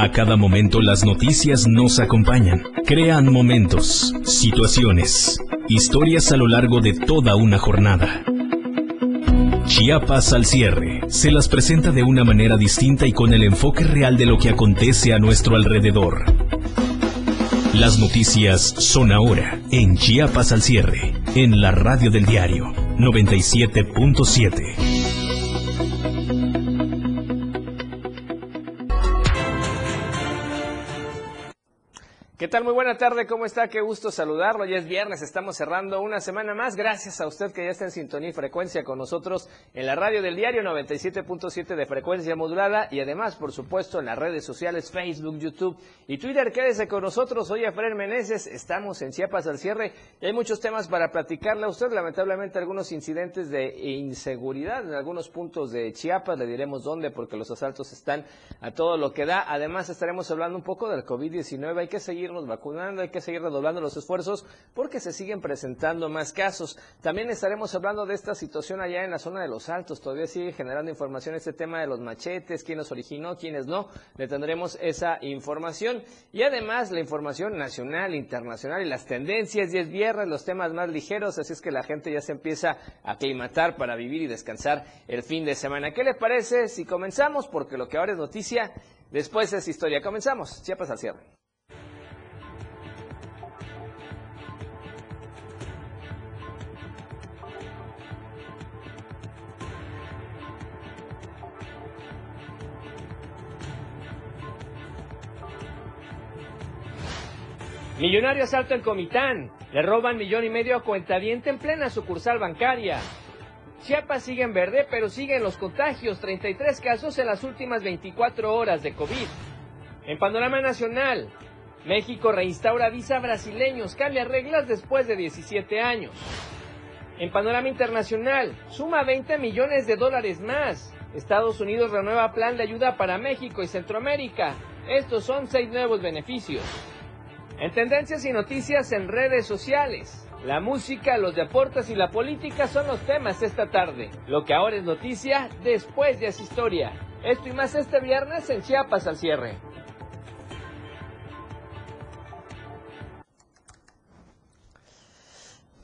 A cada momento las noticias nos acompañan, crean momentos, situaciones, historias a lo largo de toda una jornada. Chiapas al cierre se las presenta de una manera distinta y con el enfoque real de lo que acontece a nuestro alrededor. Las noticias son ahora en Chiapas al cierre, en la radio del diario 97.7. ¿Qué tal? Muy buena tarde, ¿cómo está? Qué gusto saludarlo. Ya es viernes, estamos cerrando una semana más. Gracias a usted que ya está en sintonía y frecuencia con nosotros en la radio del diario 97.7 de frecuencia modulada y además, por supuesto, en las redes sociales Facebook, YouTube y Twitter. Quédese con nosotros. Soy Efraín Meneses, estamos en Chiapas al cierre hay muchos temas para platicarle a usted. Lamentablemente, algunos incidentes de inseguridad en algunos puntos de Chiapas. Le diremos dónde porque los asaltos están a todo lo que da. Además, estaremos hablando un poco del COVID-19. Hay que vacunando, hay que seguir redoblando los esfuerzos porque se siguen presentando más casos. También estaremos hablando de esta situación allá en la zona de los Altos, todavía sigue generando información este tema de los machetes, quién los originó, quiénes no, le tendremos esa información y además la información nacional, internacional y las tendencias, y es viernes, los temas más ligeros, así es que la gente ya se empieza a aclimatar para vivir y descansar el fin de semana. ¿Qué le parece si comenzamos? Porque lo que ahora es noticia, después es historia. Comenzamos, Chiapas al cierre. Millonario asalto en Comitán. Le roban millón y medio a cuentaviente en plena sucursal bancaria. Chiapas sigue en verde, pero siguen los contagios. 33 casos en las últimas 24 horas de COVID. En panorama nacional, México reinstaura visa brasileños, cambia reglas después de 17 años. En panorama internacional, suma 20 millones de dólares más. Estados Unidos renueva plan de ayuda para México y Centroamérica. Estos son seis nuevos beneficios. En tendencias y noticias en redes sociales. La música, los deportes y la política son los temas esta tarde. Lo que ahora es noticia, después ya es historia. Esto y más este viernes en Chiapas al cierre.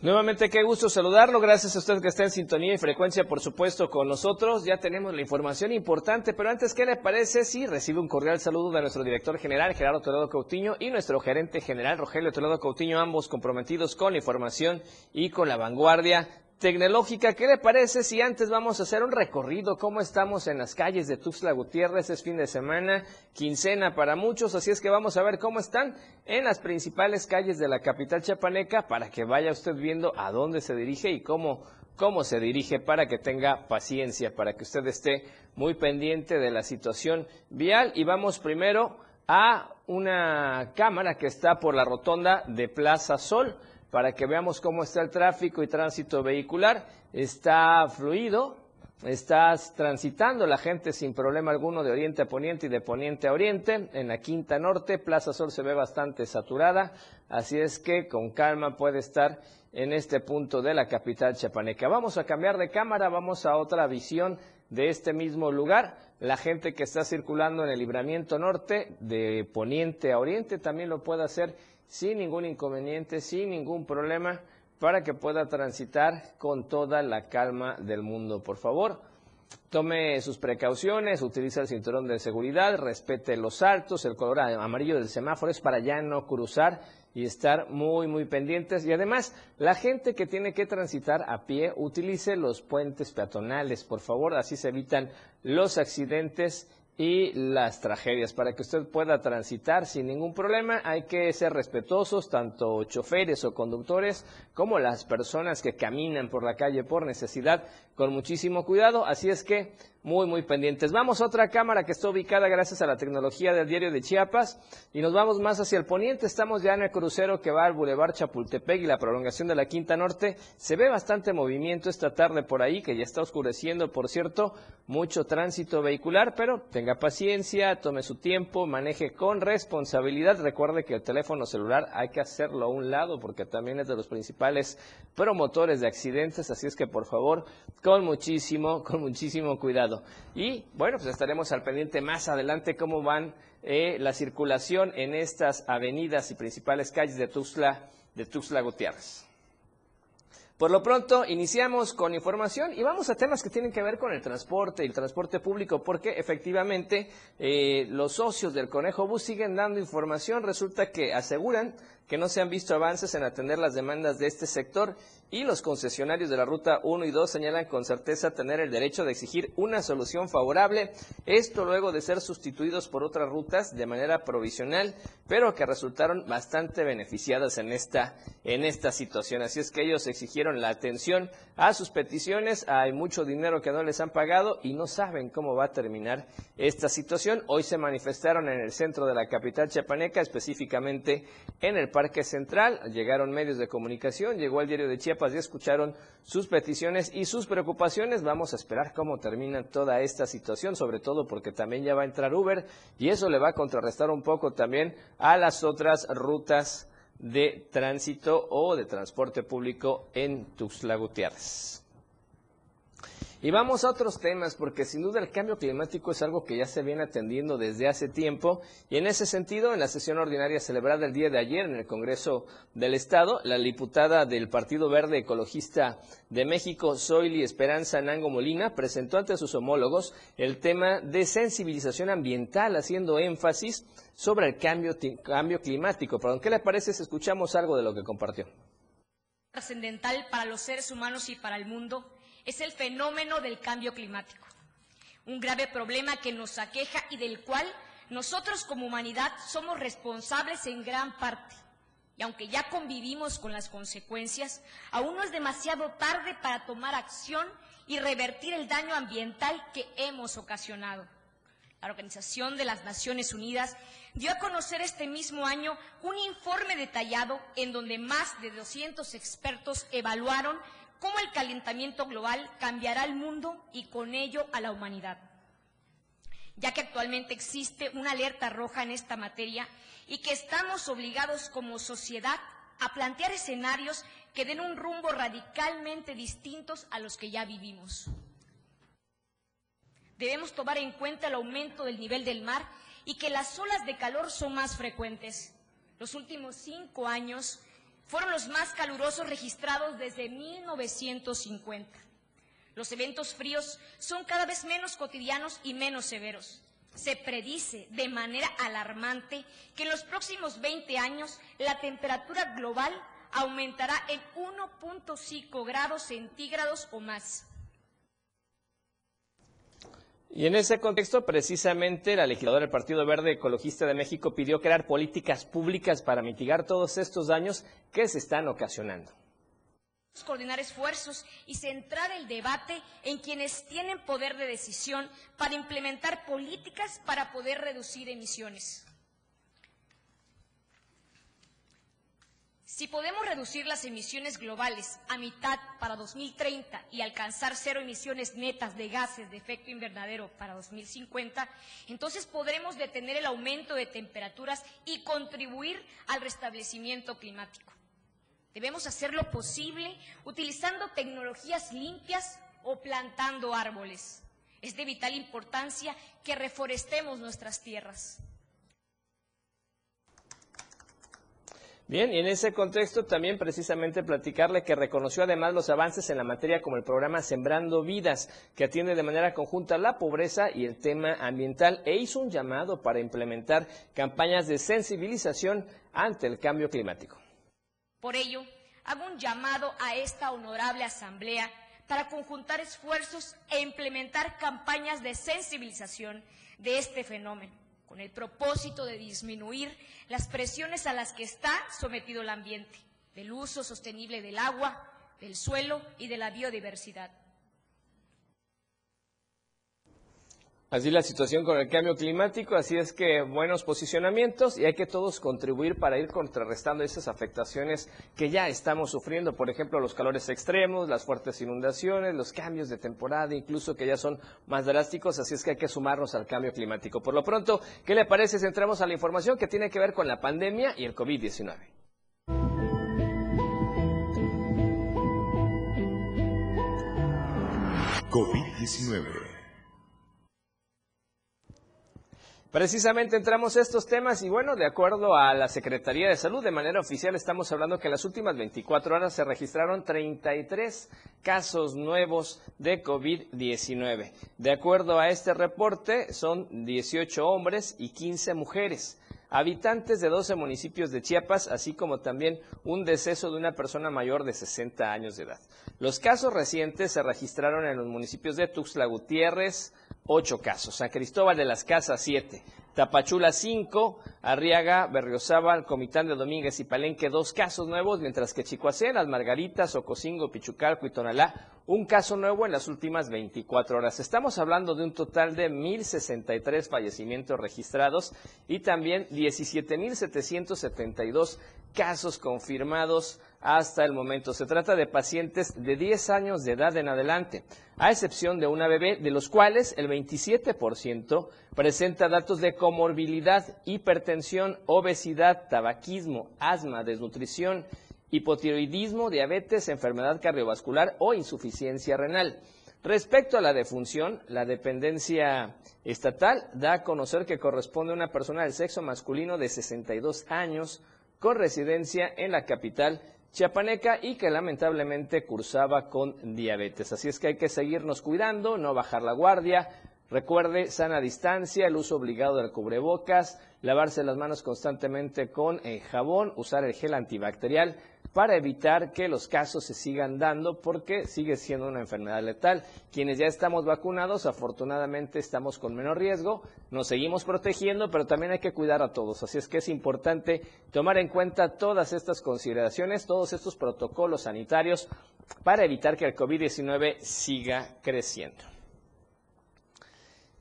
Nuevamente, qué gusto saludarlo. Gracias a usted que está en sintonía y frecuencia, por supuesto, con nosotros. Ya tenemos la información importante, pero antes, ¿qué le parece si recibe un cordial saludo de nuestro director general, Gerardo Toledo Coutinho, y nuestro gerente general, Rogelio Toledo Coutinho, ambos comprometidos con la información y con la vanguardia tecnológica. ¿Qué le parece si antes vamos a hacer un recorrido? ¿Cómo estamos en las calles de Tuxtla Gutiérrez? Es fin de semana, quincena para muchos, así es que vamos a ver cómo están en las principales calles de la capital chapaneca para que vaya usted viendo a dónde se dirige y cómo, cómo se dirige para que tenga paciencia, para que usted esté muy pendiente de la situación vial. Y vamos primero a una cámara que está por la rotonda de Plaza Sol para que veamos cómo está el tráfico y tránsito vehicular. Está fluido, está transitando la gente sin problema alguno de oriente a poniente y de poniente a oriente. En la Quinta Norte, Plaza Sol se ve bastante saturada, así es que con calma puede estar en este punto de la capital chapaneca. Vamos a cambiar de cámara, vamos a otra visión de este mismo lugar. La gente que está circulando en el libramiento norte, de poniente a oriente, también lo puede hacer sin ningún inconveniente, sin ningún problema, para que pueda transitar con toda la calma del mundo. Por favor, tome sus precauciones, utilice el cinturón de seguridad, respete los saltos, el color amarillo del semáforo es para ya no cruzar y estar muy, muy pendientes. Y además, la gente que tiene que transitar a pie, utilice los puentes peatonales, por favor, así se evitan los accidentes y las tragedias. Para que usted pueda transitar sin ningún problema, hay que ser respetuosos, tanto choferes o conductores como las personas que caminan por la calle por necesidad, con muchísimo cuidado. Así es que muy, muy pendientes. Vamos a otra cámara que está ubicada gracias a la tecnología del diario de Chiapas y nos vamos más hacia el poniente. Estamos ya en el crucero que va al Boulevard Chapultepec y la prolongación de la Quinta Norte. Se ve bastante movimiento esta tarde por ahí, que ya está oscureciendo, por cierto, mucho tránsito vehicular, pero tenga paciencia, tome su tiempo, maneje con responsabilidad. Recuerde que el teléfono celular hay que hacerlo a un lado porque también es de los principales promotores de accidentes, así es que por favor, con muchísimo, con muchísimo cuidado. Y bueno, pues estaremos al pendiente más adelante cómo van eh, la circulación en estas avenidas y principales calles de Tuxtla, de Tuxtla Gutiérrez. Por lo pronto, iniciamos con información y vamos a temas que tienen que ver con el transporte y el transporte público, porque efectivamente eh, los socios del Conejo Bus siguen dando información. Resulta que aseguran que no se han visto avances en atender las demandas de este sector y los concesionarios de la ruta 1 y 2 señalan con certeza tener el derecho de exigir una solución favorable, esto luego de ser sustituidos por otras rutas de manera provisional, pero que resultaron bastante beneficiadas en esta, en esta situación. Así es que ellos exigieron la atención a sus peticiones, hay mucho dinero que no les han pagado y no saben cómo va a terminar esta situación. Hoy se manifestaron en el centro de la capital chiapaneca, específicamente en el Parque Central. Llegaron medios de comunicación, llegó el diario de Chiapas y escucharon sus peticiones y sus preocupaciones. Vamos a esperar cómo termina toda esta situación, sobre todo porque también ya va a entrar Uber y eso le va a contrarrestar un poco también a las otras rutas de tránsito o de transporte público en Tuxtla Gutiérrez. Y vamos a otros temas, porque sin duda el cambio climático es algo que ya se viene atendiendo desde hace tiempo. Y en ese sentido, en la sesión ordinaria celebrada el día de ayer en el Congreso del Estado, la diputada del Partido Verde Ecologista de México, Zoili Esperanza Nango Molina, presentó ante sus homólogos el tema de sensibilización ambiental, haciendo énfasis sobre el cambio, cambio climático. Perdón, ¿qué le parece si escuchamos algo de lo que compartió? Trascendental para los seres humanos y para el mundo es el fenómeno del cambio climático, un grave problema que nos aqueja y del cual nosotros como humanidad somos responsables en gran parte. Y aunque ya convivimos con las consecuencias, aún no es demasiado tarde para tomar acción y revertir el daño ambiental que hemos ocasionado. La Organización de las Naciones Unidas dio a conocer este mismo año un informe detallado en donde más de 200 expertos evaluaron cómo el calentamiento global cambiará el mundo y con ello a la humanidad, ya que actualmente existe una alerta roja en esta materia y que estamos obligados como sociedad a plantear escenarios que den un rumbo radicalmente distintos a los que ya vivimos. Debemos tomar en cuenta el aumento del nivel del mar y que las olas de calor son más frecuentes. Los últimos cinco años fueron los más calurosos registrados desde 1950. Los eventos fríos son cada vez menos cotidianos y menos severos. Se predice de manera alarmante que en los próximos 20 años la temperatura global aumentará en 1.5 grados centígrados o más. Y en ese contexto, precisamente, la legisladora del Partido Verde Ecologista de México pidió crear políticas públicas para mitigar todos estos daños que se están ocasionando. Coordinar esfuerzos y centrar el debate en quienes tienen poder de decisión para implementar políticas para poder reducir emisiones. Si podemos reducir las emisiones globales a mitad para 2030 y alcanzar cero emisiones netas de gases de efecto invernadero para 2050, entonces podremos detener el aumento de temperaturas y contribuir al restablecimiento climático. Debemos hacerlo posible utilizando tecnologías limpias o plantando árboles. Es de vital importancia que reforestemos nuestras tierras. Bien, y en ese contexto también precisamente platicarle que reconoció además los avances en la materia como el programa Sembrando Vidas, que atiende de manera conjunta la pobreza y el tema ambiental e hizo un llamado para implementar campañas de sensibilización ante el cambio climático. Por ello, hago un llamado a esta honorable asamblea para conjuntar esfuerzos e implementar campañas de sensibilización de este fenómeno con el propósito de disminuir las presiones a las que está sometido el ambiente, del uso sostenible del agua, del suelo y de la biodiversidad. Así la situación con el cambio climático, así es que buenos posicionamientos y hay que todos contribuir para ir contrarrestando esas afectaciones que ya estamos sufriendo, por ejemplo, los calores extremos, las fuertes inundaciones, los cambios de temporada, incluso que ya son más drásticos, así es que hay que sumarnos al cambio climático. Por lo pronto, ¿qué le parece si entramos a la información que tiene que ver con la pandemia y el COVID-19? COVID-19 Precisamente entramos a estos temas y bueno, de acuerdo a la Secretaría de Salud, de manera oficial estamos hablando que en las últimas 24 horas se registraron 33 casos nuevos de COVID-19. De acuerdo a este reporte, son 18 hombres y 15 mujeres habitantes de 12 municipios de Chiapas, así como también un deceso de una persona mayor de 60 años de edad. Los casos recientes se registraron en los municipios de Tuxtla Gutiérrez, ocho casos. San Cristóbal de las Casas, siete. Tapachula, cinco. Arriaga, Berriozábal, Comitán de Domínguez y Palenque, dos casos nuevos, mientras que Chicoacén, Las Margaritas, Ocosingo, Pichucalco y Tonalá, un caso nuevo en las últimas 24 horas. Estamos hablando de un total de 1.063 fallecimientos registrados y también 17.772 casos confirmados hasta el momento. Se trata de pacientes de 10 años de edad en adelante, a excepción de una bebé, de los cuales el 27% presenta datos de comorbilidad, hipertensión, obesidad, tabaquismo, asma, desnutrición, hipotiroidismo, diabetes, enfermedad cardiovascular o insuficiencia renal. Respecto a la defunción, la dependencia estatal da a conocer que corresponde a una persona del sexo masculino de 62 años con residencia en la capital chiapaneca y que lamentablemente cursaba con diabetes. Así es que hay que seguirnos cuidando, no bajar la guardia. Recuerde, sana distancia, el uso obligado del cubrebocas, lavarse las manos constantemente con eh, jabón, usar el gel antibacterial para evitar que los casos se sigan dando porque sigue siendo una enfermedad letal. Quienes ya estamos vacunados, afortunadamente estamos con menos riesgo, nos seguimos protegiendo, pero también hay que cuidar a todos. Así es que es importante tomar en cuenta todas estas consideraciones, todos estos protocolos sanitarios para evitar que el COVID-19 siga creciendo.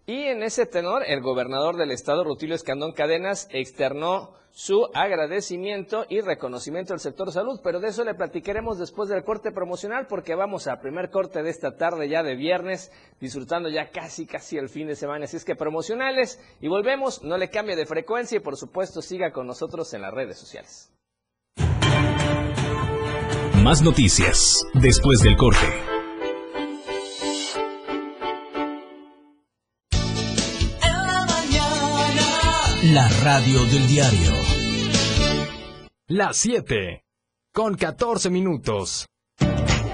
Y en ese tenor, el gobernador del estado, Rutilio Escandón Cadenas, externó su agradecimiento y reconocimiento al sector salud, pero de eso le platicaremos después del corte promocional porque vamos a primer corte de esta tarde ya de viernes, disfrutando ya casi casi el fin de semana, así es que promocionales y volvemos, no le cambie de frecuencia y por supuesto siga con nosotros en las redes sociales. Más noticias después del corte. La radio del diario. Las 7. Con 14 minutos.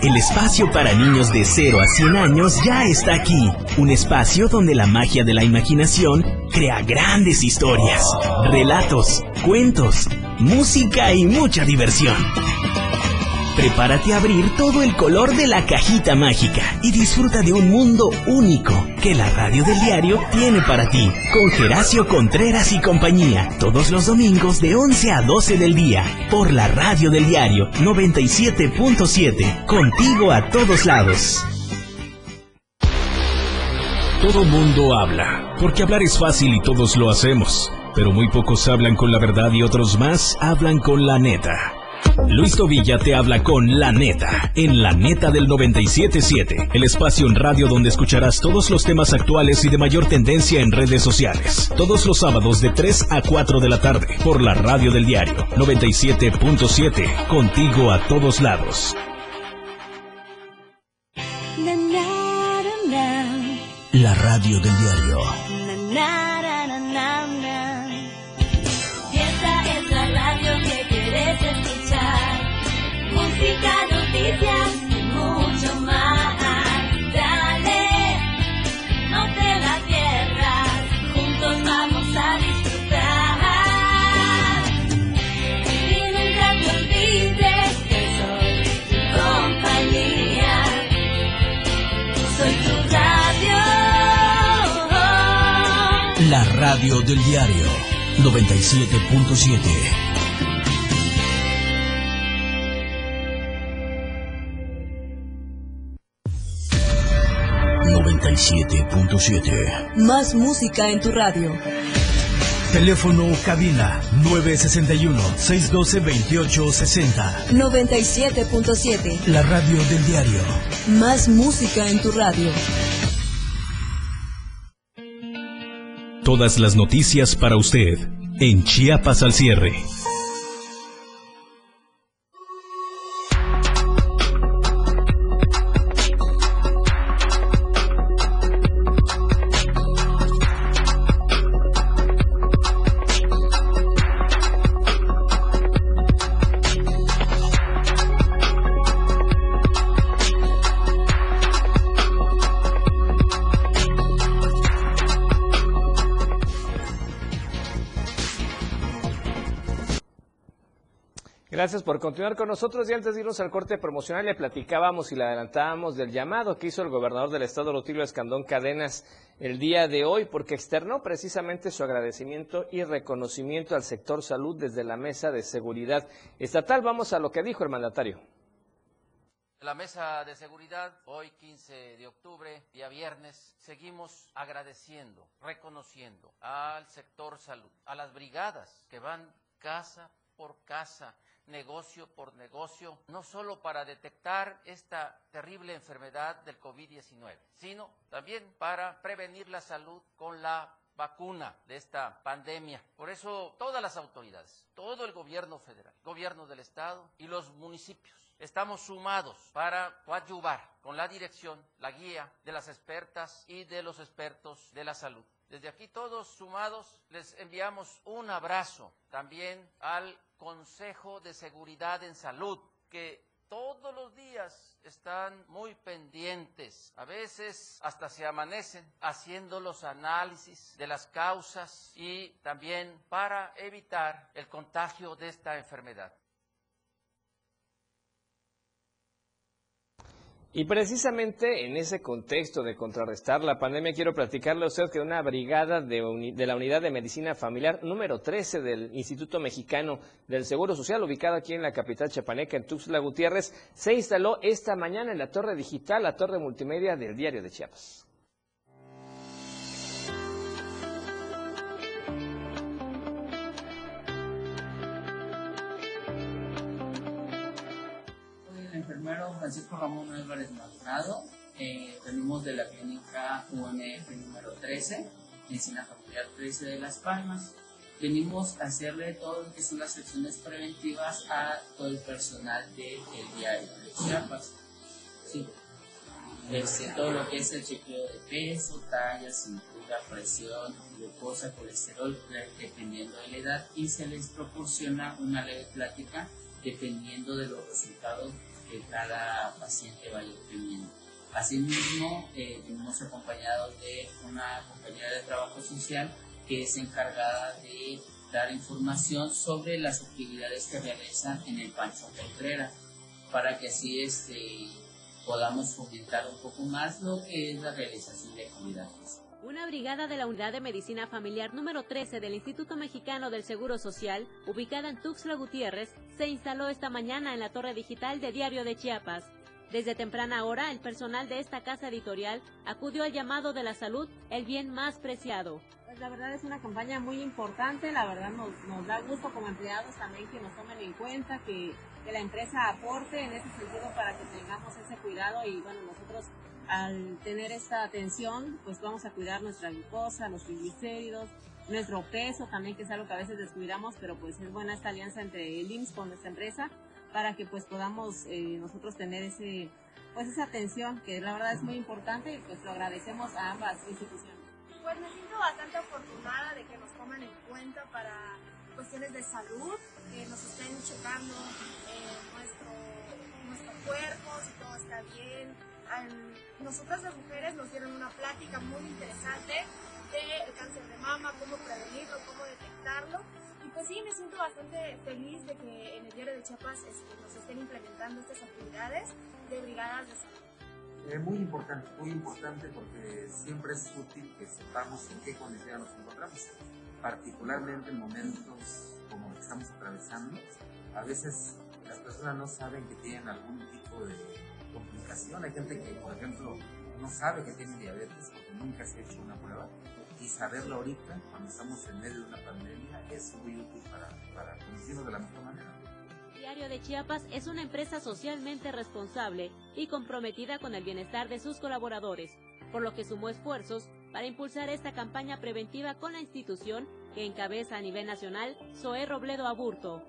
El espacio para niños de 0 a 100 años ya está aquí. Un espacio donde la magia de la imaginación crea grandes historias, relatos, cuentos, música y mucha diversión. Prepárate a abrir todo el color de la cajita mágica y disfruta de un mundo único que la radio del diario tiene para ti. Con Geracio Contreras y compañía, todos los domingos de 11 a 12 del día, por la radio del diario 97.7, contigo a todos lados. Todo mundo habla, porque hablar es fácil y todos lo hacemos, pero muy pocos hablan con la verdad y otros más hablan con la neta. Luis Tobilla te habla con La Neta, en La Neta del 977, el espacio en radio donde escucharás todos los temas actuales y de mayor tendencia en redes sociales. Todos los sábados de 3 a 4 de la tarde, por la radio del diario 97.7, contigo a todos lados. La radio del diario radio del diario 97.7. 97.7. Más música en tu radio. Teléfono cabina 961-612-2860. 97.7. La radio del diario. Más música en tu radio. Todas las noticias para usted en Chiapas al cierre. Gracias por continuar con nosotros y antes de irnos al corte promocional le platicábamos y le adelantábamos del llamado que hizo el gobernador del estado Rutilio Escandón Cadenas el día de hoy porque externó precisamente su agradecimiento y reconocimiento al sector salud desde la mesa de seguridad estatal. Vamos a lo que dijo el mandatario. La mesa de seguridad, hoy 15 de octubre, día viernes, seguimos agradeciendo, reconociendo al sector salud, a las brigadas que van casa por casa negocio por negocio, no solo para detectar esta terrible enfermedad del COVID-19, sino también para prevenir la salud con la vacuna de esta pandemia. Por eso todas las autoridades, todo el gobierno federal, gobierno del estado y los municipios estamos sumados para coadyuvar con la dirección, la guía de las expertas y de los expertos de la salud. Desde aquí todos sumados les enviamos un abrazo también al Consejo de Seguridad en Salud, que todos los días están muy pendientes, a veces hasta se amanecen haciendo los análisis de las causas y también para evitar el contagio de esta enfermedad. Y precisamente en ese contexto de contrarrestar la pandemia, quiero platicarle a usted que una brigada de, la Unidad de Medicina Familiar número 13 del Instituto Mexicano del Seguro Social, ubicado aquí en la capital chapaneca, en Tuxtla Gutiérrez, se instaló esta mañana en la torre digital, la torre multimedia del Diario de Chiapas. Enfermero Francisco Ramón Álvarez Maldonado. Eh, venimos de la clínica UMF número 13, Medicina Familiar 13 de Las Palmas. Venimos a hacerle todo lo que son las acciones preventivas a todo el personal del diario de Chiapas. Sí. Este, todo lo que es el chequeo de peso, talla, cintura, presión, glucosa, colesterol, dependiendo de la edad, y se les proporciona una leve plática dependiendo de los resultados que cada paciente vaya teniendo. Asimismo, eh, hemos acompañado de una compañera de trabajo social que es encargada de dar información sobre las actividades que realizan en el Pancho Contreras, para que así este, podamos fomentar un poco más lo que es la realización de actividades. Una brigada de la Unidad de Medicina Familiar número 13 del Instituto Mexicano del Seguro Social, ubicada en Tuxtla Gutiérrez, se instaló esta mañana en la torre digital de Diario de Chiapas. Desde temprana hora, el personal de esta casa editorial acudió al llamado de la salud, el bien más preciado. Pues la verdad es una campaña muy importante, la verdad nos, da gusto como empleados también que nos tomen en cuenta, que, que la empresa aporte en ese sentido para que tengamos ese cuidado y bueno, nosotros al tener esta atención, pues vamos a cuidar nuestra glucosa, los triglicéridos, nuestro peso también, que es algo que a veces descuidamos, pero pues es buena esta alianza entre el IMSS con nuestra empresa para que pues podamos eh, nosotros tener ese pues esa atención que la verdad es muy importante y pues lo agradecemos a ambas instituciones. Pues me siento bastante afortunada de que nos tomen en cuenta para cuestiones de salud, que nos estén checando eh, nuestro, nuestro cuerpo, si todo está bien, nosotras las mujeres nos dieron una plática muy interesante del cáncer de mama, cómo prevenirlo, cómo detectarlo. Y pues sí, me siento bastante feliz de que en el diario de Chiapas este, nos estén implementando estas actividades de brigadas de salud. Es muy importante, muy importante porque siempre es útil que sepamos en qué condiciones nos encontramos, particularmente en momentos como los que estamos atravesando. A veces las personas no saben que tienen algún tipo de complicación. Hay gente que, por ejemplo, no sabe que tiene diabetes porque nunca se ha hecho una prueba y saberlo ahorita, cuando estamos en medio de una pandemia, es muy útil para, para conducirnos de la mejor manera. Diario de Chiapas es una empresa socialmente responsable y comprometida con el bienestar de sus colaboradores, por lo que sumó esfuerzos para impulsar esta campaña preventiva con la institución que encabeza a nivel nacional Zoé Robledo Aburto.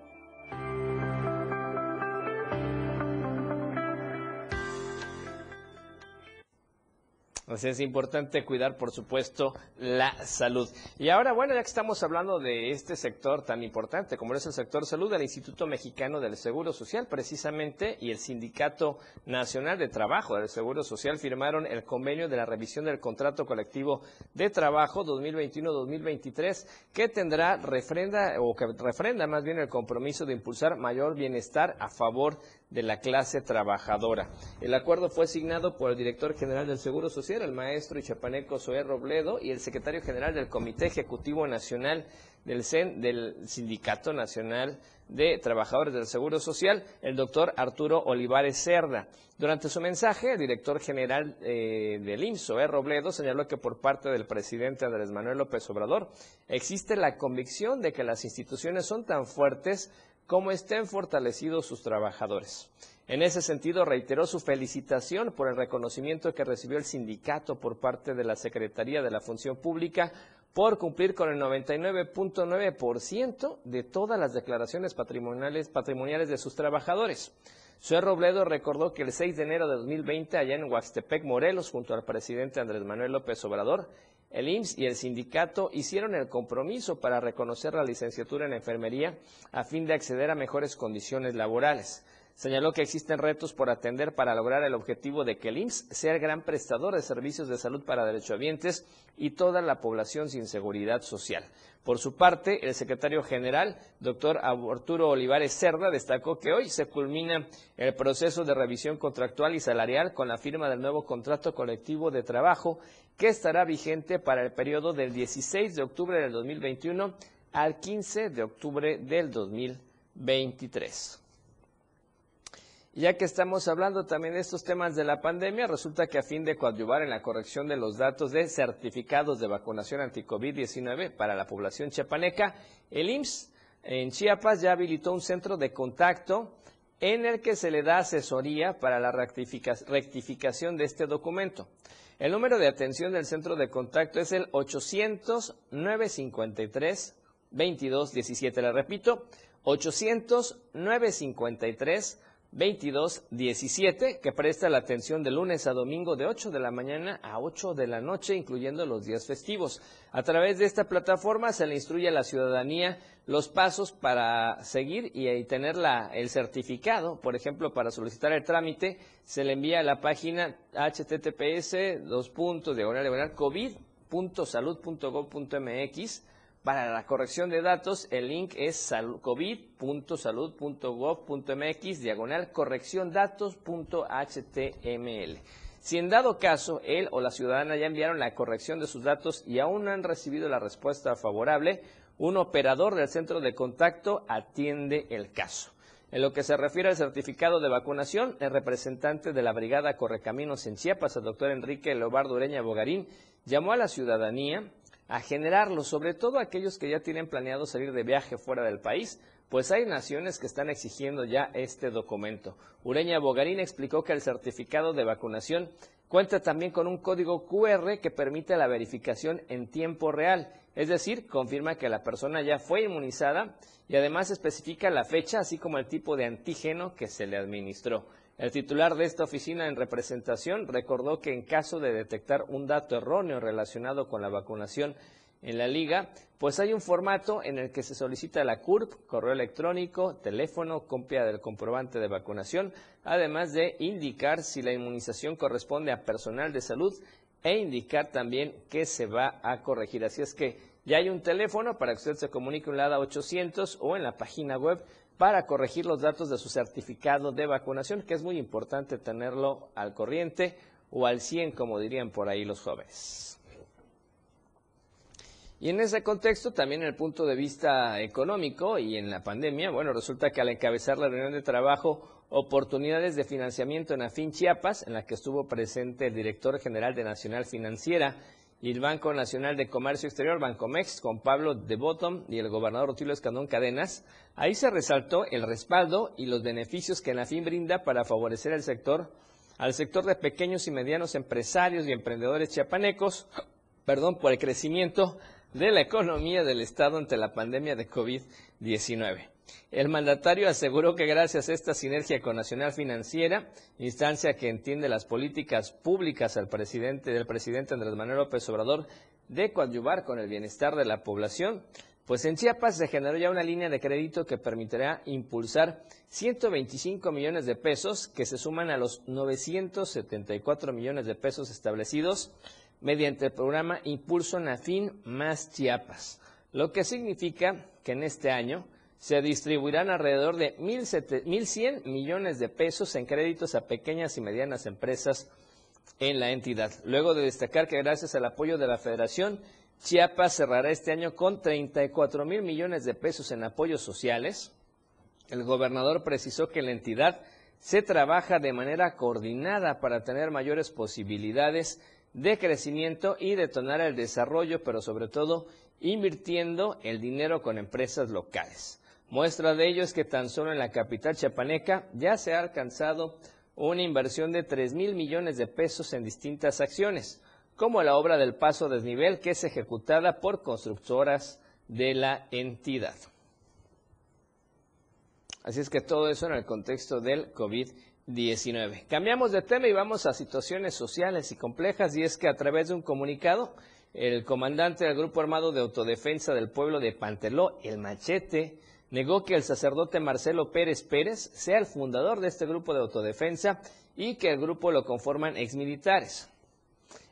Es importante cuidar, por supuesto, la salud. Y ahora, bueno, ya que estamos hablando de este sector tan importante como es el sector salud, el Instituto Mexicano del Seguro Social, precisamente, y el Sindicato Nacional de Trabajo del Seguro Social firmaron el convenio de la revisión del contrato colectivo de trabajo 2021-2023, que tendrá refrenda, o que refrenda más bien el compromiso de impulsar mayor bienestar a favor de la clase trabajadora. El acuerdo fue asignado por el director general del Seguro Social, el maestro y chapaneco Zoé Robledo, y el secretario general del Comité Ejecutivo Nacional del CEN, del Sindicato Nacional de Trabajadores del Seguro Social, el doctor Arturo Olivares Cerda. Durante su mensaje, el director general eh, del IMSS, Zoé Robledo, señaló que por parte del presidente Andrés Manuel López Obrador existe la convicción de que las instituciones son tan fuertes como estén fortalecidos sus trabajadores. En ese sentido, reiteró su felicitación por el reconocimiento que recibió el sindicato por parte de la Secretaría de la Función Pública por cumplir con el 99.9% de todas las declaraciones patrimoniales, de sus trabajadores. Sue Robledo recordó que el 6 de enero de 2020, allá en Huaxtepec, Morelos, junto al presidente Andrés Manuel López Obrador, el IMSS y el sindicato hicieron el compromiso para reconocer la licenciatura en enfermería a fin de acceder a mejores condiciones laborales. Señaló que existen retos por atender para lograr el objetivo de que el IMSS sea el gran prestador de servicios de salud para derechohabientes y toda la población sin seguridad social. Por su parte, el secretario general, doctor Arturo Olivares Cerda, destacó que hoy se culmina el proceso de revisión contractual y salarial con la firma del nuevo contrato colectivo de trabajo que estará vigente para el periodo del 16 de octubre del 2021 al 15 de octubre del 2023. Ya que estamos hablando también de estos temas de la pandemia, resulta que a fin de coadyuvar en la corrección de los datos de certificados de vacunación anti-COVID-19 para la población chiapaneca, el IMSS en Chiapas ya habilitó un centro de contacto en el que se le da asesoría para la rectificación de este documento. El número de atención del centro de contacto es el 800-953-2217. Le repito, 800-953-2217. 2217, que presta la atención de lunes a domingo de 8 de la mañana a 8 de la noche, incluyendo los días festivos. A través de esta plataforma se le instruye a la ciudadanía los pasos para seguir y, tener el certificado. Por ejemplo, para solicitar el trámite, se le envía a la página https dos puntos covid.salud.gov.mx para la corrección de datos, el link es covid.salud.gov.mx, diagonal corrección datos.html. Si en dado caso él o la ciudadana ya enviaron la corrección de sus datos y aún no han recibido la respuesta favorable, un operador del centro de contacto atiende el caso. En lo que se refiere al certificado de vacunación, el representante de la Brigada Correcaminos en Chiapas, el doctor Enrique Lobardo Ureña Bogarín, llamó a la ciudadanía a generarlo, sobre todo aquellos que ya tienen planeado salir de viaje fuera del país, pues hay naciones que están exigiendo ya este documento. Ureña Bogarín explicó que el certificado de vacunación cuenta también con un código QR que permite la verificación en tiempo real, es decir, confirma que la persona ya fue inmunizada y además especifica la fecha, así como el tipo de antígeno que se le administró. El titular de esta oficina en representación recordó que en caso de detectar un dato erróneo relacionado con la vacunación en la liga, pues hay un formato en el que se solicita la CURP, correo electrónico, teléfono, copia del comprobante de vacunación, además de indicar si la inmunización corresponde a personal de salud e indicar también que se va a corregir. Así es que ya hay un teléfono para que usted se comunique un LADA 800 o en la página web para corregir los datos de su certificado de vacunación, que es muy importante tenerlo al corriente o al 100, como dirían por ahí los jóvenes. Y en ese contexto, también en el punto de vista económico y en la pandemia, bueno, resulta que al encabezar la reunión de trabajo oportunidades de financiamiento en Afin Chiapas, en la que estuvo presente el director general de Nacional Financiera y el Banco Nacional de Comercio Exterior, Bancomex, con Pablo de Bottom y el gobernador Rutilio Escandón Cadenas, ahí se resaltó el respaldo y los beneficios que Nafin brinda para favorecer el sector, al sector de pequeños y medianos empresarios y emprendedores chiapanecos, perdón, por el crecimiento de la economía del Estado ante la pandemia de COVID-19. El mandatario aseguró que gracias a esta sinergia con Nacional Financiera, instancia que entiende las políticas públicas al presidente, del presidente Andrés Manuel López Obrador de coadyuvar con el bienestar de la población, pues en Chiapas se generó ya una línea de crédito que permitirá impulsar 125 millones de pesos que se suman a los 974 millones de pesos establecidos mediante el programa Impulso Nafin más Chiapas, lo que significa que en este año se distribuirán alrededor de 1.100 millones de pesos en créditos a pequeñas y medianas empresas en la entidad. Luego de destacar que gracias al apoyo de la Federación, Chiapas cerrará este año con 34 mil millones de pesos en apoyos sociales. El gobernador precisó que la entidad se trabaja de manera coordinada para tener mayores posibilidades de crecimiento y detonar el desarrollo, pero sobre todo invirtiendo el dinero con empresas locales. Muestra de ello es que tan solo en la capital chapaneca ya se ha alcanzado una inversión de 3 mil millones de pesos en distintas acciones, como la obra del paso desnivel que es ejecutada por constructoras de la entidad. Así es que todo eso en el contexto del COVID-19. Cambiamos de tema y vamos a situaciones sociales y complejas y es que a través de un comunicado, el comandante del Grupo Armado de Autodefensa del pueblo de Panteló, el Machete, negó que el sacerdote Marcelo Pérez Pérez sea el fundador de este grupo de autodefensa y que el grupo lo conforman exmilitares.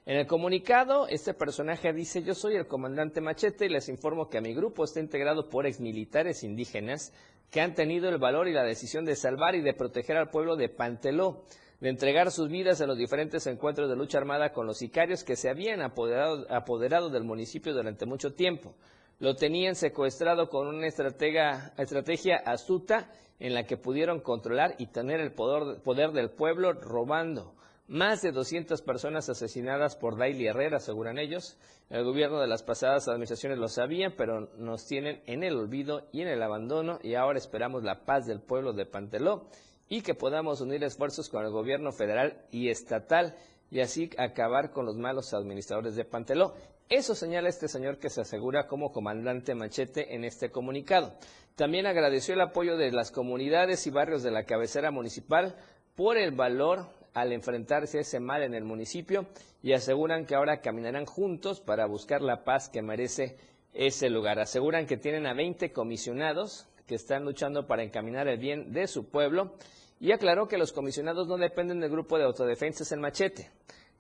En el comunicado, este personaje dice, yo soy el comandante Machete y les informo que mi grupo está integrado por exmilitares indígenas que han tenido el valor y la decisión de salvar y de proteger al pueblo de Panteló, de entregar sus vidas en los diferentes encuentros de lucha armada con los sicarios que se habían apoderado, apoderado del municipio durante mucho tiempo lo tenían secuestrado con una estrategia astuta en la que pudieron controlar y tener el poder, del pueblo robando. Más de 200 personas asesinadas por Daily Herrera, aseguran ellos. El gobierno de las pasadas administraciones lo sabían, pero nos tienen en el olvido y en el abandono y ahora esperamos la paz del pueblo de Panteló y que podamos unir esfuerzos con el gobierno federal y estatal y así acabar con los malos administradores de Panteló. Eso señala este señor que se asegura como comandante Machete en este comunicado. También agradeció el apoyo de las comunidades y barrios de la cabecera municipal por el valor al enfrentarse a ese mal en el municipio y aseguran que ahora caminarán juntos para buscar la paz que merece ese lugar. Aseguran que tienen a 20 comisionados que están luchando para encaminar el bien de su pueblo y aclaró que los comisionados no dependen del grupo de autodefensas El Machete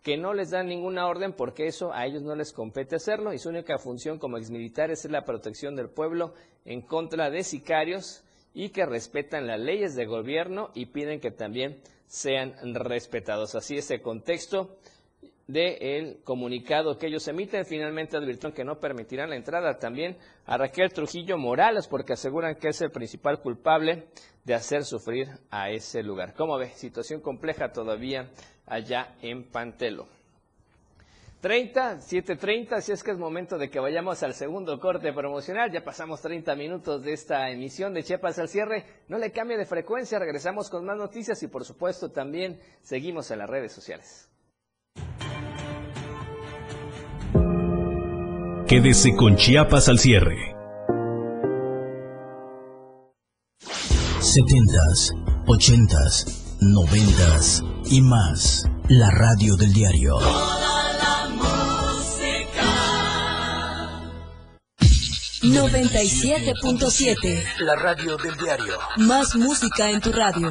que no les dan ninguna orden porque eso a ellos no les compete hacerlo y su única función como exmilitares es la protección del pueblo en contra de sicarios y que respetan las leyes de gobierno y piden que también sean respetados. Así ese contexto del comunicado que ellos emiten. Finalmente advirtieron que no permitirán la entrada también a Raquel Trujillo Morales porque aseguran que es el principal culpable de hacer sufrir a ese lugar. ¿Cómo ve? Situación compleja todavía allá en Pantelo. 30, 7.30, así es que es momento de que vayamos al segundo corte promocional. Ya pasamos 30 minutos de esta emisión de Chiapas al cierre. No le cambie de frecuencia, regresamos con más noticias y por supuesto también seguimos en las redes sociales. Quédese con Chiapas al cierre. 70s, 80s, 90s y más. La radio del diario. Toda la música. 97.7. La radio del diario. Más música en tu radio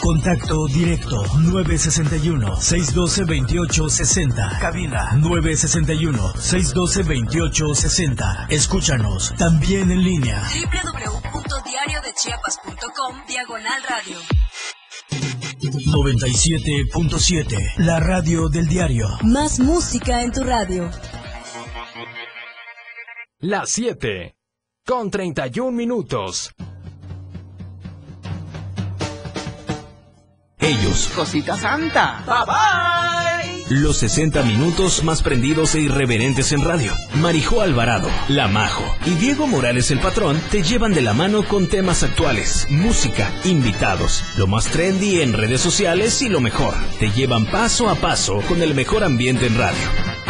Contacto directo 961-612-2860. Cabina 961-612-2860. Escúchanos también en línea. www.diariodech chiapas.com diagonal radio. 97.7, la radio del diario. Más música en tu radio. Las 7, con 31 minutos. Ellos. Cosita Santa. Bye bye. Los 60 minutos más prendidos e irreverentes en radio. Marijo Alvarado, La Majo y Diego Morales el Patrón te llevan de la mano con temas actuales, música, invitados, lo más trendy en redes sociales y lo mejor. Te llevan paso a paso con el mejor ambiente en radio.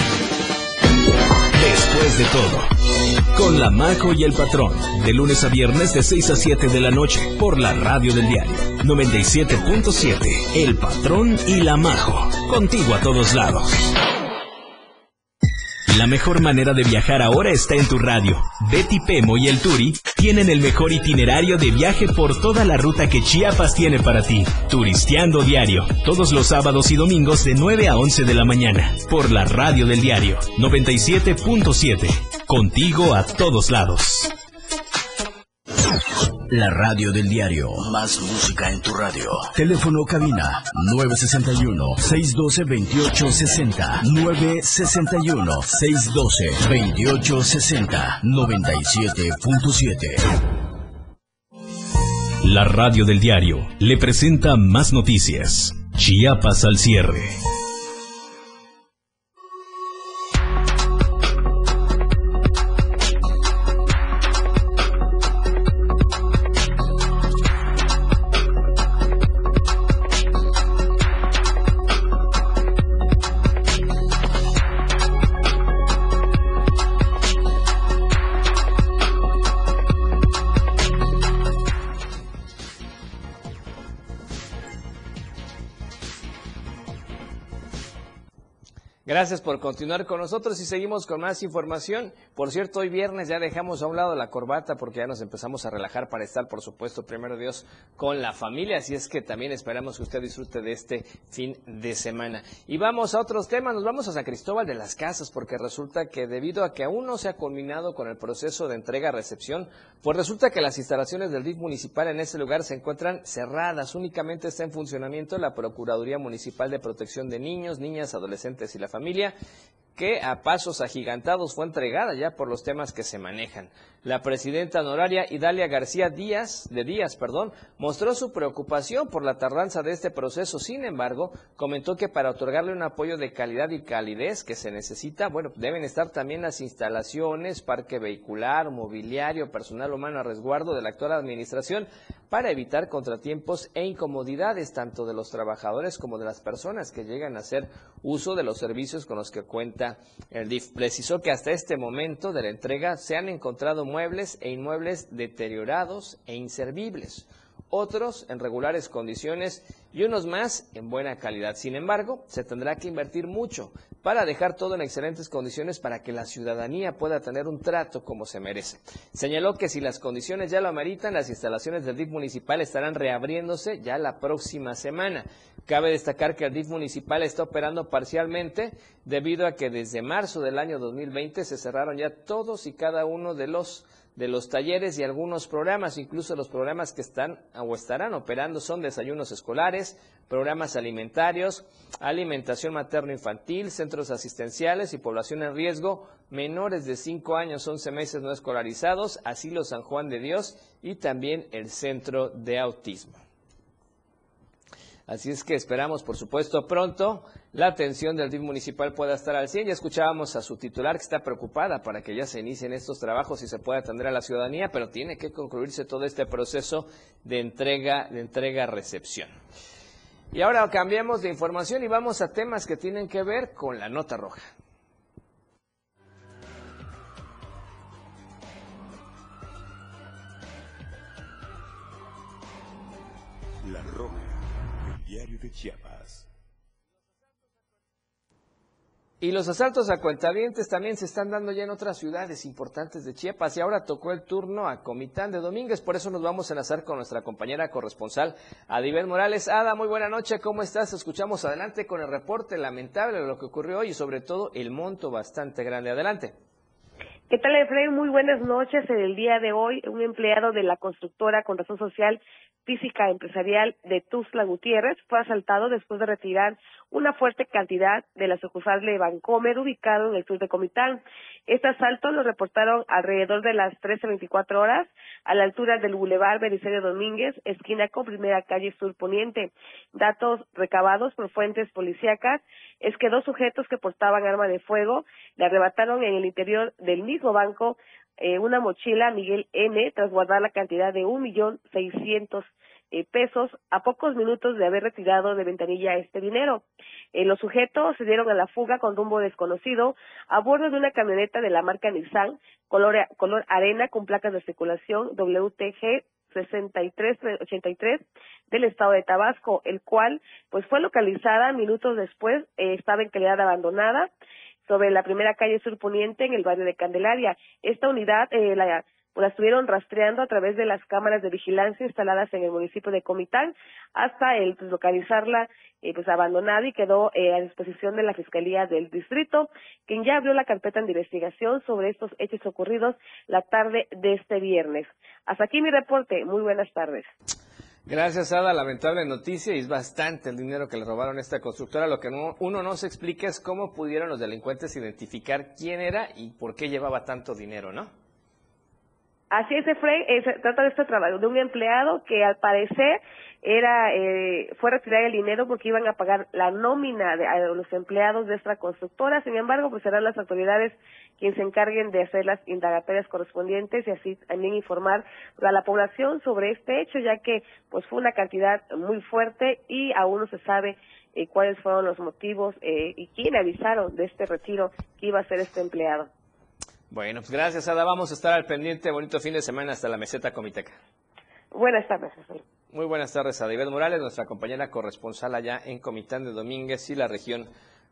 Todo, con La Majo y el Patrón, de lunes a viernes de 6 a 7 de la noche, por la radio del diario. 97.7, El Patrón y La Majo, contigo a todos lados. La mejor manera de viajar ahora está en tu radio. Betty Pemo y el Turi tienen el mejor itinerario de viaje por toda la ruta que Chiapas tiene para ti. Turisteando diario, todos los sábados y domingos de 9 a 11 de la mañana, por la radio del diario 97.7. Contigo a todos lados. La radio del diario. Más música en tu radio. Teléfono cabina 961-612-2860. 961-612-2860. 97.7. La radio del diario le presenta más noticias. Chiapas al cierre. Gracias por continuar con nosotros y seguimos con más información. Por cierto, hoy viernes ya dejamos a un lado la corbata porque ya nos empezamos a relajar para estar, por supuesto, primero Dios, con la familia. Así es que también esperamos que usted disfrute de este fin de semana. Y vamos a otros temas. Nos vamos a San Cristóbal de las Casas porque resulta que debido a que aún no se ha culminado con el proceso de entrega-recepción, pues resulta que las instalaciones del DIF municipal en ese lugar se encuentran cerradas. Únicamente está en funcionamiento la Procuraduría Municipal de Protección de Niños, Niñas, Adolescentes y la Familia familia que a pasos agigantados fue entregada ya por los temas que se manejan. La presidenta honoraria Idalia García Díaz, de Díaz, perdón, mostró su preocupación por la tardanza de este proceso. Sin embargo, comentó que para otorgarle un apoyo de calidad y calidez que se necesita, bueno, deben estar también las instalaciones, parque vehicular, mobiliario, personal humano a resguardo de la actual administración para evitar contratiempos e incomodidades tanto de los trabajadores como de las personas que llegan a hacer uso de los servicios con los que el DIF. Precisó que hasta este momento de la entrega se han encontrado muebles e inmuebles deteriorados e inservibles otros en regulares condiciones y unos más en buena calidad. Sin embargo, se tendrá que invertir mucho para dejar todo en excelentes condiciones para que la ciudadanía pueda tener un trato como se merece. Señaló que si las condiciones ya lo ameritan, las instalaciones del DIF municipal estarán reabriéndose ya la próxima semana. Cabe destacar que el DIF municipal está operando parcialmente debido a que desde marzo del año 2020 se cerraron ya todos y cada uno de los de los talleres y algunos programas, incluso los programas que están o estarán operando son desayunos escolares, programas alimentarios, alimentación materno-infantil, centros asistenciales y población en riesgo, menores de 5 años, 11 meses no escolarizados, asilo San Juan de Dios y también el centro de autismo. Así es que esperamos, por supuesto, pronto la atención del DIF municipal pueda estar al 100. Ya escuchábamos a su titular que está preocupada para que ya se inicien estos trabajos y se pueda atender a la ciudadanía, pero tiene que concluirse todo este proceso de entrega, de entrega-recepción. Y ahora cambiamos de información y vamos a temas que tienen que ver con la nota roja. La roja diario de Chiapas. Y los asaltos a cuentavientes también se están dando ya en otras ciudades importantes de Chiapas y ahora tocó el turno a Comitán de Domínguez, por eso nos vamos a enlazar con nuestra compañera corresponsal Adibel Morales. Ada, muy buena noche, ¿cómo estás? Escuchamos adelante con el reporte lamentable de lo que ocurrió hoy y sobre todo el monto bastante grande. Adelante. ¿Qué tal, Efraín? Muy buenas noches. En el día de hoy, un empleado de la constructora con razón social física empresarial de Tuzla Gutiérrez fue asaltado después de retirar una fuerte cantidad de la sucursal de Bancomer ubicado en el sur de Comitán. Este asalto lo reportaron alrededor de las 13.24 horas a la altura del Boulevard Belisario Domínguez, esquina con primera calle sur poniente. Datos recabados por fuentes policíacas es que dos sujetos que portaban arma de fuego le arrebataron en el interior del mismo banco eh, una mochila Miguel N. tras guardar la cantidad de un millón seiscientos pesos a pocos minutos de haber retirado de ventanilla este dinero. Eh, los sujetos se dieron a la fuga con rumbo desconocido a bordo de una camioneta de la marca Nissan color, color arena con placas de circulación WTG 6383 del estado de Tabasco, el cual pues fue localizada minutos después, estaba en calidad abandonada sobre la primera calle surponiente en el barrio de Candelaria. Esta unidad eh, la, la estuvieron rastreando a través de las cámaras de vigilancia instaladas en el municipio de Comitán hasta el pues, localizarla eh, pues abandonada y quedó eh, a disposición de la Fiscalía del Distrito, quien ya abrió la carpeta de investigación sobre estos hechos ocurridos la tarde de este viernes. Hasta aquí mi reporte. Muy buenas tardes. Gracias, Ada. Lamentable noticia y es bastante el dinero que le robaron a esta constructora. Lo que uno no se explica es cómo pudieron los delincuentes identificar quién era y por qué llevaba tanto dinero, ¿no? Así es, Efraín. Se trata de este trabajo, de un empleado que al parecer era eh, fue retirar el dinero porque iban a pagar la nómina de, a los empleados de esta constructora. Sin embargo, pues serán las autoridades quienes se encarguen de hacer las indagatorias correspondientes y así también informar a la población sobre este hecho, ya que pues fue una cantidad muy fuerte y aún no se sabe eh, cuáles fueron los motivos eh, y quién avisaron de este retiro que iba a hacer este empleado. Bueno, pues gracias, Ada. Vamos a estar al pendiente. Bonito fin de semana hasta la meseta Comiteca. Buenas tardes. Muy buenas tardes a David Morales, nuestra compañera corresponsal allá en Comitán de Domínguez y la región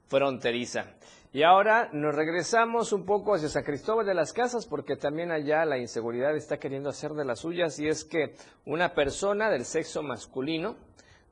fronteriza. Y ahora nos regresamos un poco hacia San Cristóbal de las Casas porque también allá la inseguridad está queriendo hacer de las suyas y es que una persona del sexo masculino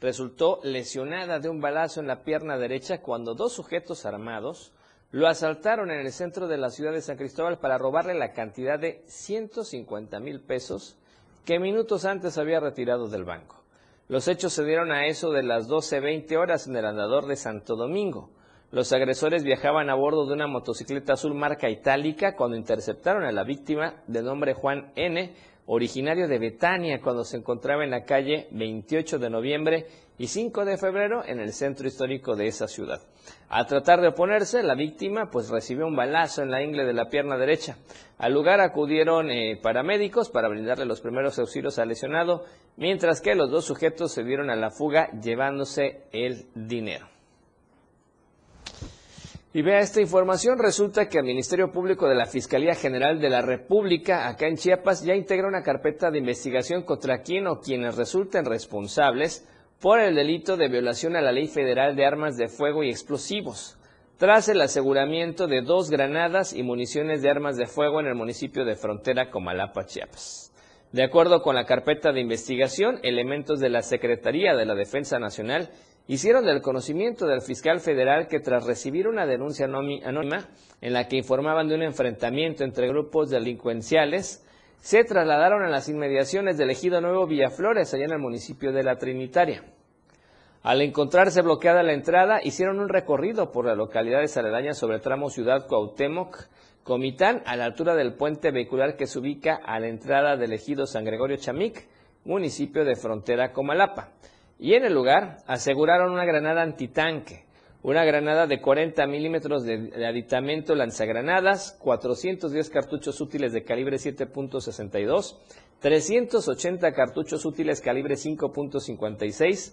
resultó lesionada de un balazo en la pierna derecha cuando dos sujetos armados lo asaltaron en el centro de la ciudad de San Cristóbal para robarle la cantidad de 150 mil pesos que minutos antes había retirado del banco. Los hechos se dieron a eso de las 12.20 horas en el andador de Santo Domingo. Los agresores viajaban a bordo de una motocicleta azul marca itálica cuando interceptaron a la víctima de nombre Juan N., originario de Betania, cuando se encontraba en la calle 28 de noviembre y 5 de febrero en el centro histórico de esa ciudad. Al tratar de oponerse, la víctima pues recibió un balazo en la ingle de la pierna derecha. Al lugar acudieron eh, paramédicos para brindarle los primeros auxilios al lesionado, mientras que los dos sujetos se dieron a la fuga llevándose el dinero. Y vea esta información, resulta que el Ministerio Público de la Fiscalía General de la República, acá en Chiapas, ya integra una carpeta de investigación contra quien o quienes resulten responsables por el delito de violación a la Ley Federal de Armas de Fuego y Explosivos, tras el aseguramiento de dos granadas y municiones de armas de fuego en el municipio de Frontera Comalapa, Chiapas. De acuerdo con la carpeta de investigación, elementos de la Secretaría de la Defensa Nacional hicieron del conocimiento del fiscal federal que tras recibir una denuncia anónima en la que informaban de un enfrentamiento entre grupos delincuenciales, se trasladaron a las inmediaciones del ejido Nuevo Villaflores, allá en el municipio de La Trinitaria. Al encontrarse bloqueada la entrada, hicieron un recorrido por la localidad de aledañas sobre el tramo Ciudad Cuauhtémoc, Comitán, a la altura del puente vehicular que se ubica a la entrada del ejido San Gregorio Chamic, municipio de frontera Comalapa. Y en el lugar aseguraron una granada antitanque, una granada de 40 milímetros de, aditamento lanzagranadas, 410 cartuchos útiles de calibre 7.62, 380 cartuchos útiles calibre 5.56,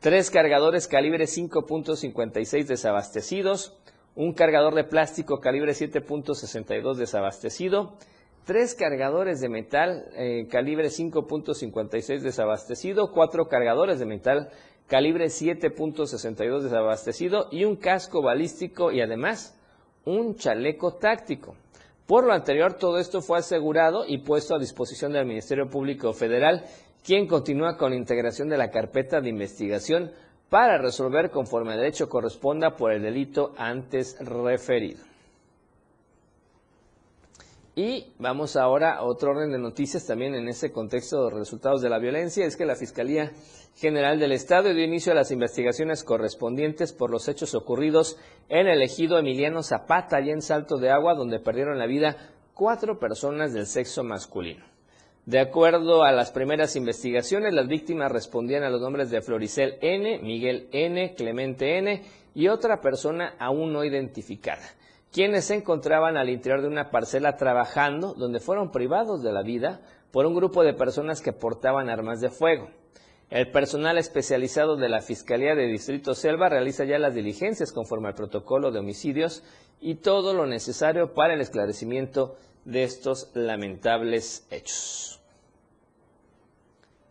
tres cargadores calibre 5.56 desabastecidos, un cargador de plástico calibre 7.62 desabastecido, tres cargadores de metal eh, calibre 5.56 desabastecido, cuatro cargadores de metal calibre 7.62 desabastecido y un casco balístico y además un chaleco táctico. Por lo anterior, todo esto fue asegurado y puesto a disposición del Ministerio Público Federal, quien continúa con la integración de la carpeta de investigación para resolver conforme el derecho corresponda por el delito antes referido. Y vamos ahora a otro orden de noticias también en ese contexto de resultados de la violencia. Es que la Fiscalía General del Estado dio inicio a las investigaciones correspondientes por los hechos ocurridos en el ejido Emiliano Zapata y en Salto de Agua, donde perdieron la vida cuatro personas del sexo masculino. De acuerdo a las primeras investigaciones, las víctimas respondían a los nombres de Floricel N., Miguel N., Clemente N. y otra persona aún no identificada quienes se encontraban al interior de una parcela trabajando, donde fueron privados de la vida por un grupo de personas que portaban armas de fuego. El personal especializado de la Fiscalía de Distrito Selva realiza ya las diligencias conforme al protocolo de homicidios y todo lo necesario para el esclarecimiento de estos lamentables hechos.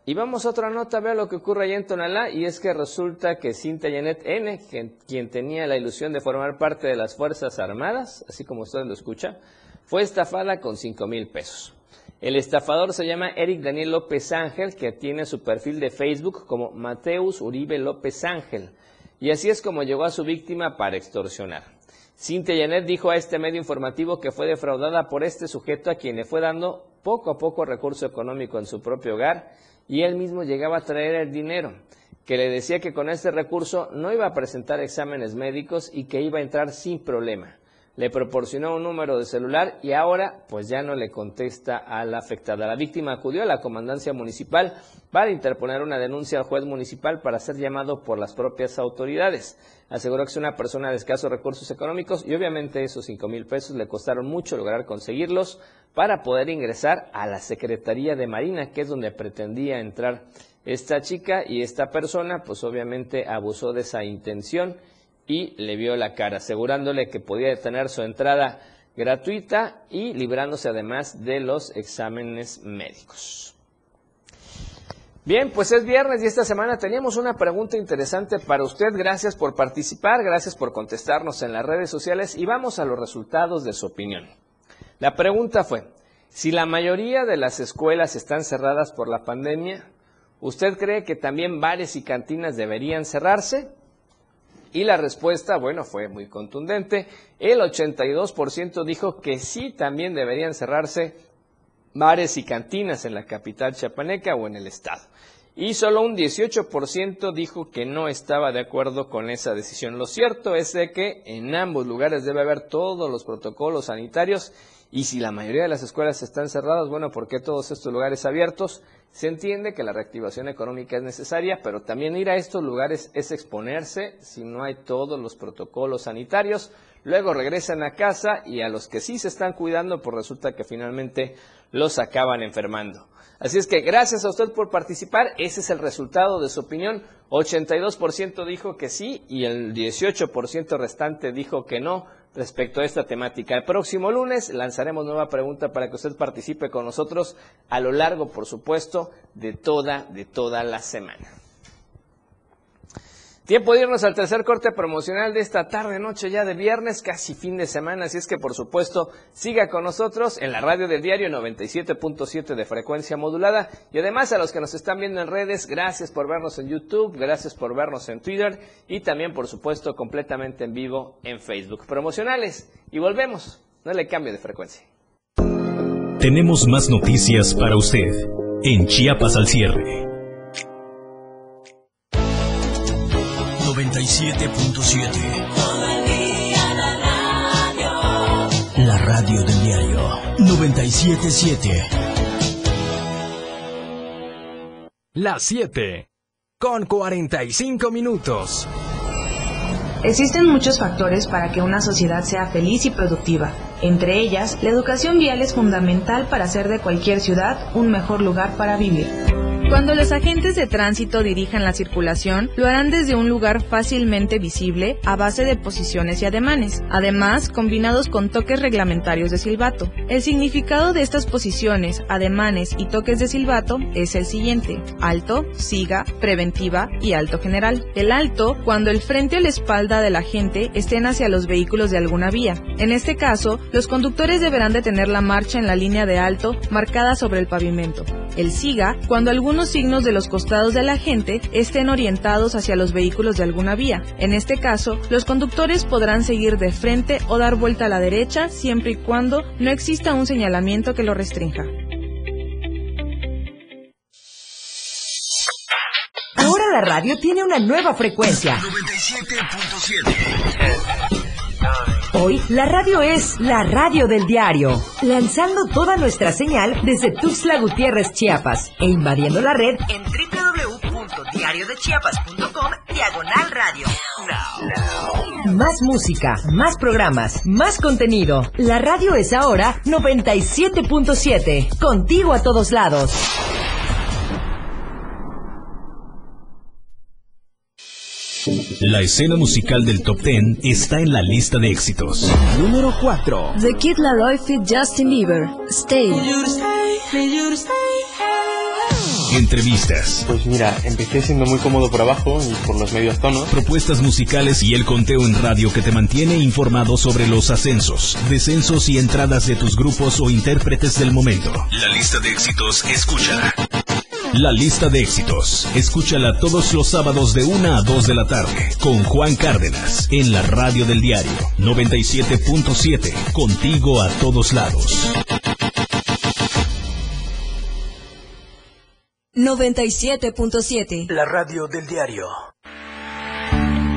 Y vamos a otra nota, vea lo que ocurre allá en Tonalá, y es que resulta que Cinta Janet N., quien, tenía la ilusión de formar parte de las Fuerzas Armadas, así como usted lo escucha, fue estafada con 5 mil pesos. El estafador se llama Eric Daniel López Ángel, que tiene su perfil de Facebook como Mateus Uribe López Ángel, y así es como llegó a su víctima para extorsionar. Cintia Janet dijo a este medio informativo que fue defraudada por este sujeto a quien le fue dando poco a poco recurso económico en su propio hogar y él mismo llegaba a traer el dinero, que le decía que con este recurso no iba a presentar exámenes médicos y que iba a entrar sin problema. Le proporcionó un número de celular y ahora pues ya no le contesta a la afectada. La víctima acudió a la comandancia municipal para interponer una denuncia al juez municipal para ser llamado por las propias autoridades. Aseguró que es una persona de escasos recursos económicos y obviamente esos cinco mil pesos le costaron mucho lograr conseguirlos para poder ingresar a la Secretaría de Marina, que es donde pretendía entrar esta chica y esta persona, pues obviamente abusó de esa intención y le vio la cara, asegurándole que podía tener su entrada gratuita y librándose además de los exámenes médicos. Bien, pues es viernes y esta semana teníamos una pregunta interesante para usted. Gracias por participar, gracias por contestarnos en las redes sociales y vamos a los resultados de su opinión. La pregunta fue, si la mayoría de las escuelas están cerradas por la pandemia, ¿usted cree que también bares y cantinas deberían cerrarse? Y la respuesta, bueno, fue muy contundente. El 82% dijo que sí, también deberían cerrarse bares y cantinas en la capital chapaneca o en el estado. Y solo un 18% dijo que no estaba de acuerdo con esa decisión. Lo cierto es que en ambos lugares debe haber todos los protocolos sanitarios y si la mayoría de las escuelas están cerradas, bueno, ¿por qué todos estos lugares abiertos? Se entiende que la reactivación económica es necesaria, pero también ir a estos lugares es exponerse si no hay todos los protocolos sanitarios. Luego regresan a casa y a los que sí se están cuidando, pues resulta que finalmente los acaban enfermando. Así es que gracias a usted por participar. Ese es el resultado de su opinión. 82% dijo que sí y el 18% restante dijo que no respecto a esta temática. El próximo lunes lanzaremos nueva pregunta para que usted participe con nosotros a lo largo, por supuesto, de toda, de toda la semana. Tiempo de irnos al tercer corte promocional de esta tarde, noche ya de viernes, casi fin de semana, así es que por supuesto siga con nosotros en la radio del diario 97.7 de frecuencia modulada y además a los que nos están viendo en redes, gracias por vernos en YouTube, gracias por vernos en Twitter y también por supuesto completamente en vivo en Facebook. Promocionales y volvemos, no le cambie de frecuencia. Tenemos más noticias para usted en Chiapas al cierre. 97.7. La radio del diario 977. Las 7 con 45 minutos. Existen muchos factores para que una sociedad sea feliz y productiva. Entre ellas, la educación vial es fundamental para hacer de cualquier ciudad un mejor lugar para vivir. Cuando los agentes de tránsito dirijan la circulación, lo harán desde un lugar fácilmente visible a base de posiciones y ademanes, además combinados con toques reglamentarios de silbato. El significado de estas posiciones, ademanes y toques de silbato es el siguiente: alto, siga, preventiva y alto general. El alto cuando el frente o la espalda del agente estén hacia los vehículos de alguna vía. En este caso, los conductores deberán detener la marcha en la línea de alto marcada sobre el pavimento. El siga cuando algunos los signos de los costados de la gente estén orientados hacia los vehículos de alguna vía. En este caso, los conductores podrán seguir de frente o dar vuelta a la derecha siempre y cuando no exista un señalamiento que lo restrinja. Ahora la radio tiene una nueva frecuencia. 97.7. Hoy la radio es la radio del diario, lanzando toda nuestra señal desde Tuxtla Gutiérrez, Chiapas, e invadiendo la red en www.diariodechiapas.com diagonal radio. Más música, más programas, más contenido. La radio es ahora 97.7, contigo a todos lados. La escena musical del Top Ten está en la lista de éxitos. Número 4. The Kid Laroi feat Justin Bieber. Stay. Entrevistas. Pues mira, empecé siendo muy cómodo por abajo y por los medios tonos. Propuestas musicales y el conteo en radio que te mantiene informado sobre los ascensos, descensos y entradas de tus grupos o intérpretes del momento. La lista de éxitos, escúchala. La lista de éxitos. Escúchala todos los sábados de 1 a 2 de la tarde con Juan Cárdenas en la radio del diario 97.7. Contigo a todos lados. 97.7. La radio del diario.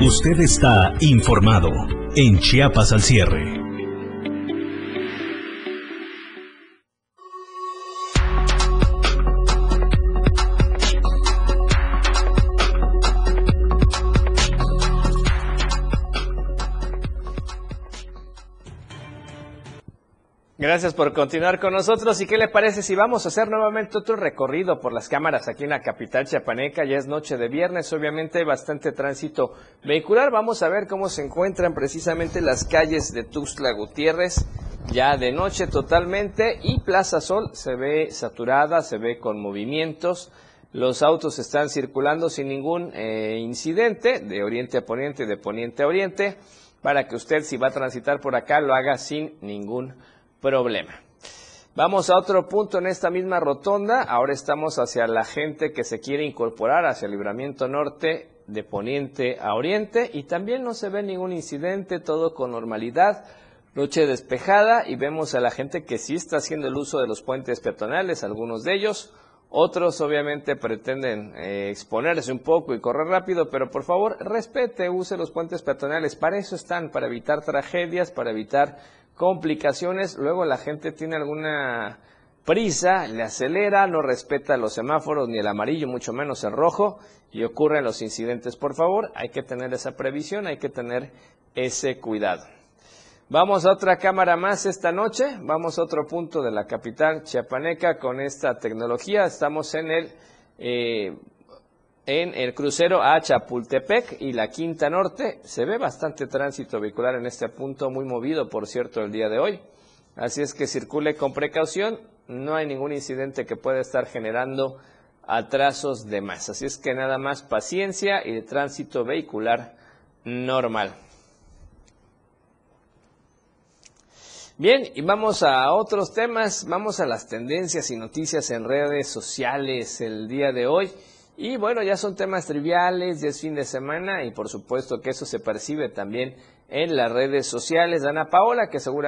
Usted está informado en Chiapas al cierre. Gracias por continuar con nosotros. ¿Y qué le parece si vamos a hacer nuevamente otro recorrido por las cámaras aquí en la capital chiapaneca? Ya es noche de viernes, obviamente hay bastante tránsito vehicular. Vamos a ver cómo se encuentran precisamente las calles de Tuxtla Gutiérrez, ya de noche totalmente. Y Plaza Sol se ve saturada, se ve con movimientos. Los autos están circulando sin ningún eh, incidente, de oriente a poniente, de poniente a oriente, para que usted si va a transitar por acá lo haga sin ningún problema. Vamos a otro punto en esta misma rotonda. Ahora estamos hacia la gente que se quiere incorporar hacia el libramiento norte de poniente a oriente y también no se ve ningún incidente, todo con normalidad. Noche despejada y vemos a la gente que sí está haciendo el uso de los puentes peatonales, algunos de ellos. Otros obviamente pretenden eh, exponerse un poco y correr rápido, pero por favor respete, use los puentes peatonales. Para eso están, para evitar tragedias, para evitar complicaciones, luego la gente tiene alguna prisa, le acelera, no respeta los semáforos ni el amarillo, mucho menos el rojo, y ocurren los incidentes. Por favor, hay que tener esa previsión, hay que tener ese cuidado. Vamos a otra cámara más esta noche, vamos a otro punto de la capital chiapaneca con esta tecnología. Estamos en el eh, en el crucero a Chapultepec y la Quinta Norte. Se ve bastante tránsito vehicular en este punto, muy movido, por cierto, el día de hoy. Así es que circule con precaución, no hay ningún incidente que pueda estar generando atrasos de más. Así es que nada más paciencia y de tránsito vehicular normal. Bien, y vamos a otros temas, vamos a las tendencias y noticias en redes sociales el día de hoy. Y bueno, ya son temas triviales, ya es fin de semana y por supuesto que eso se percibe también en las redes sociales. Ana Paola, que seguramente...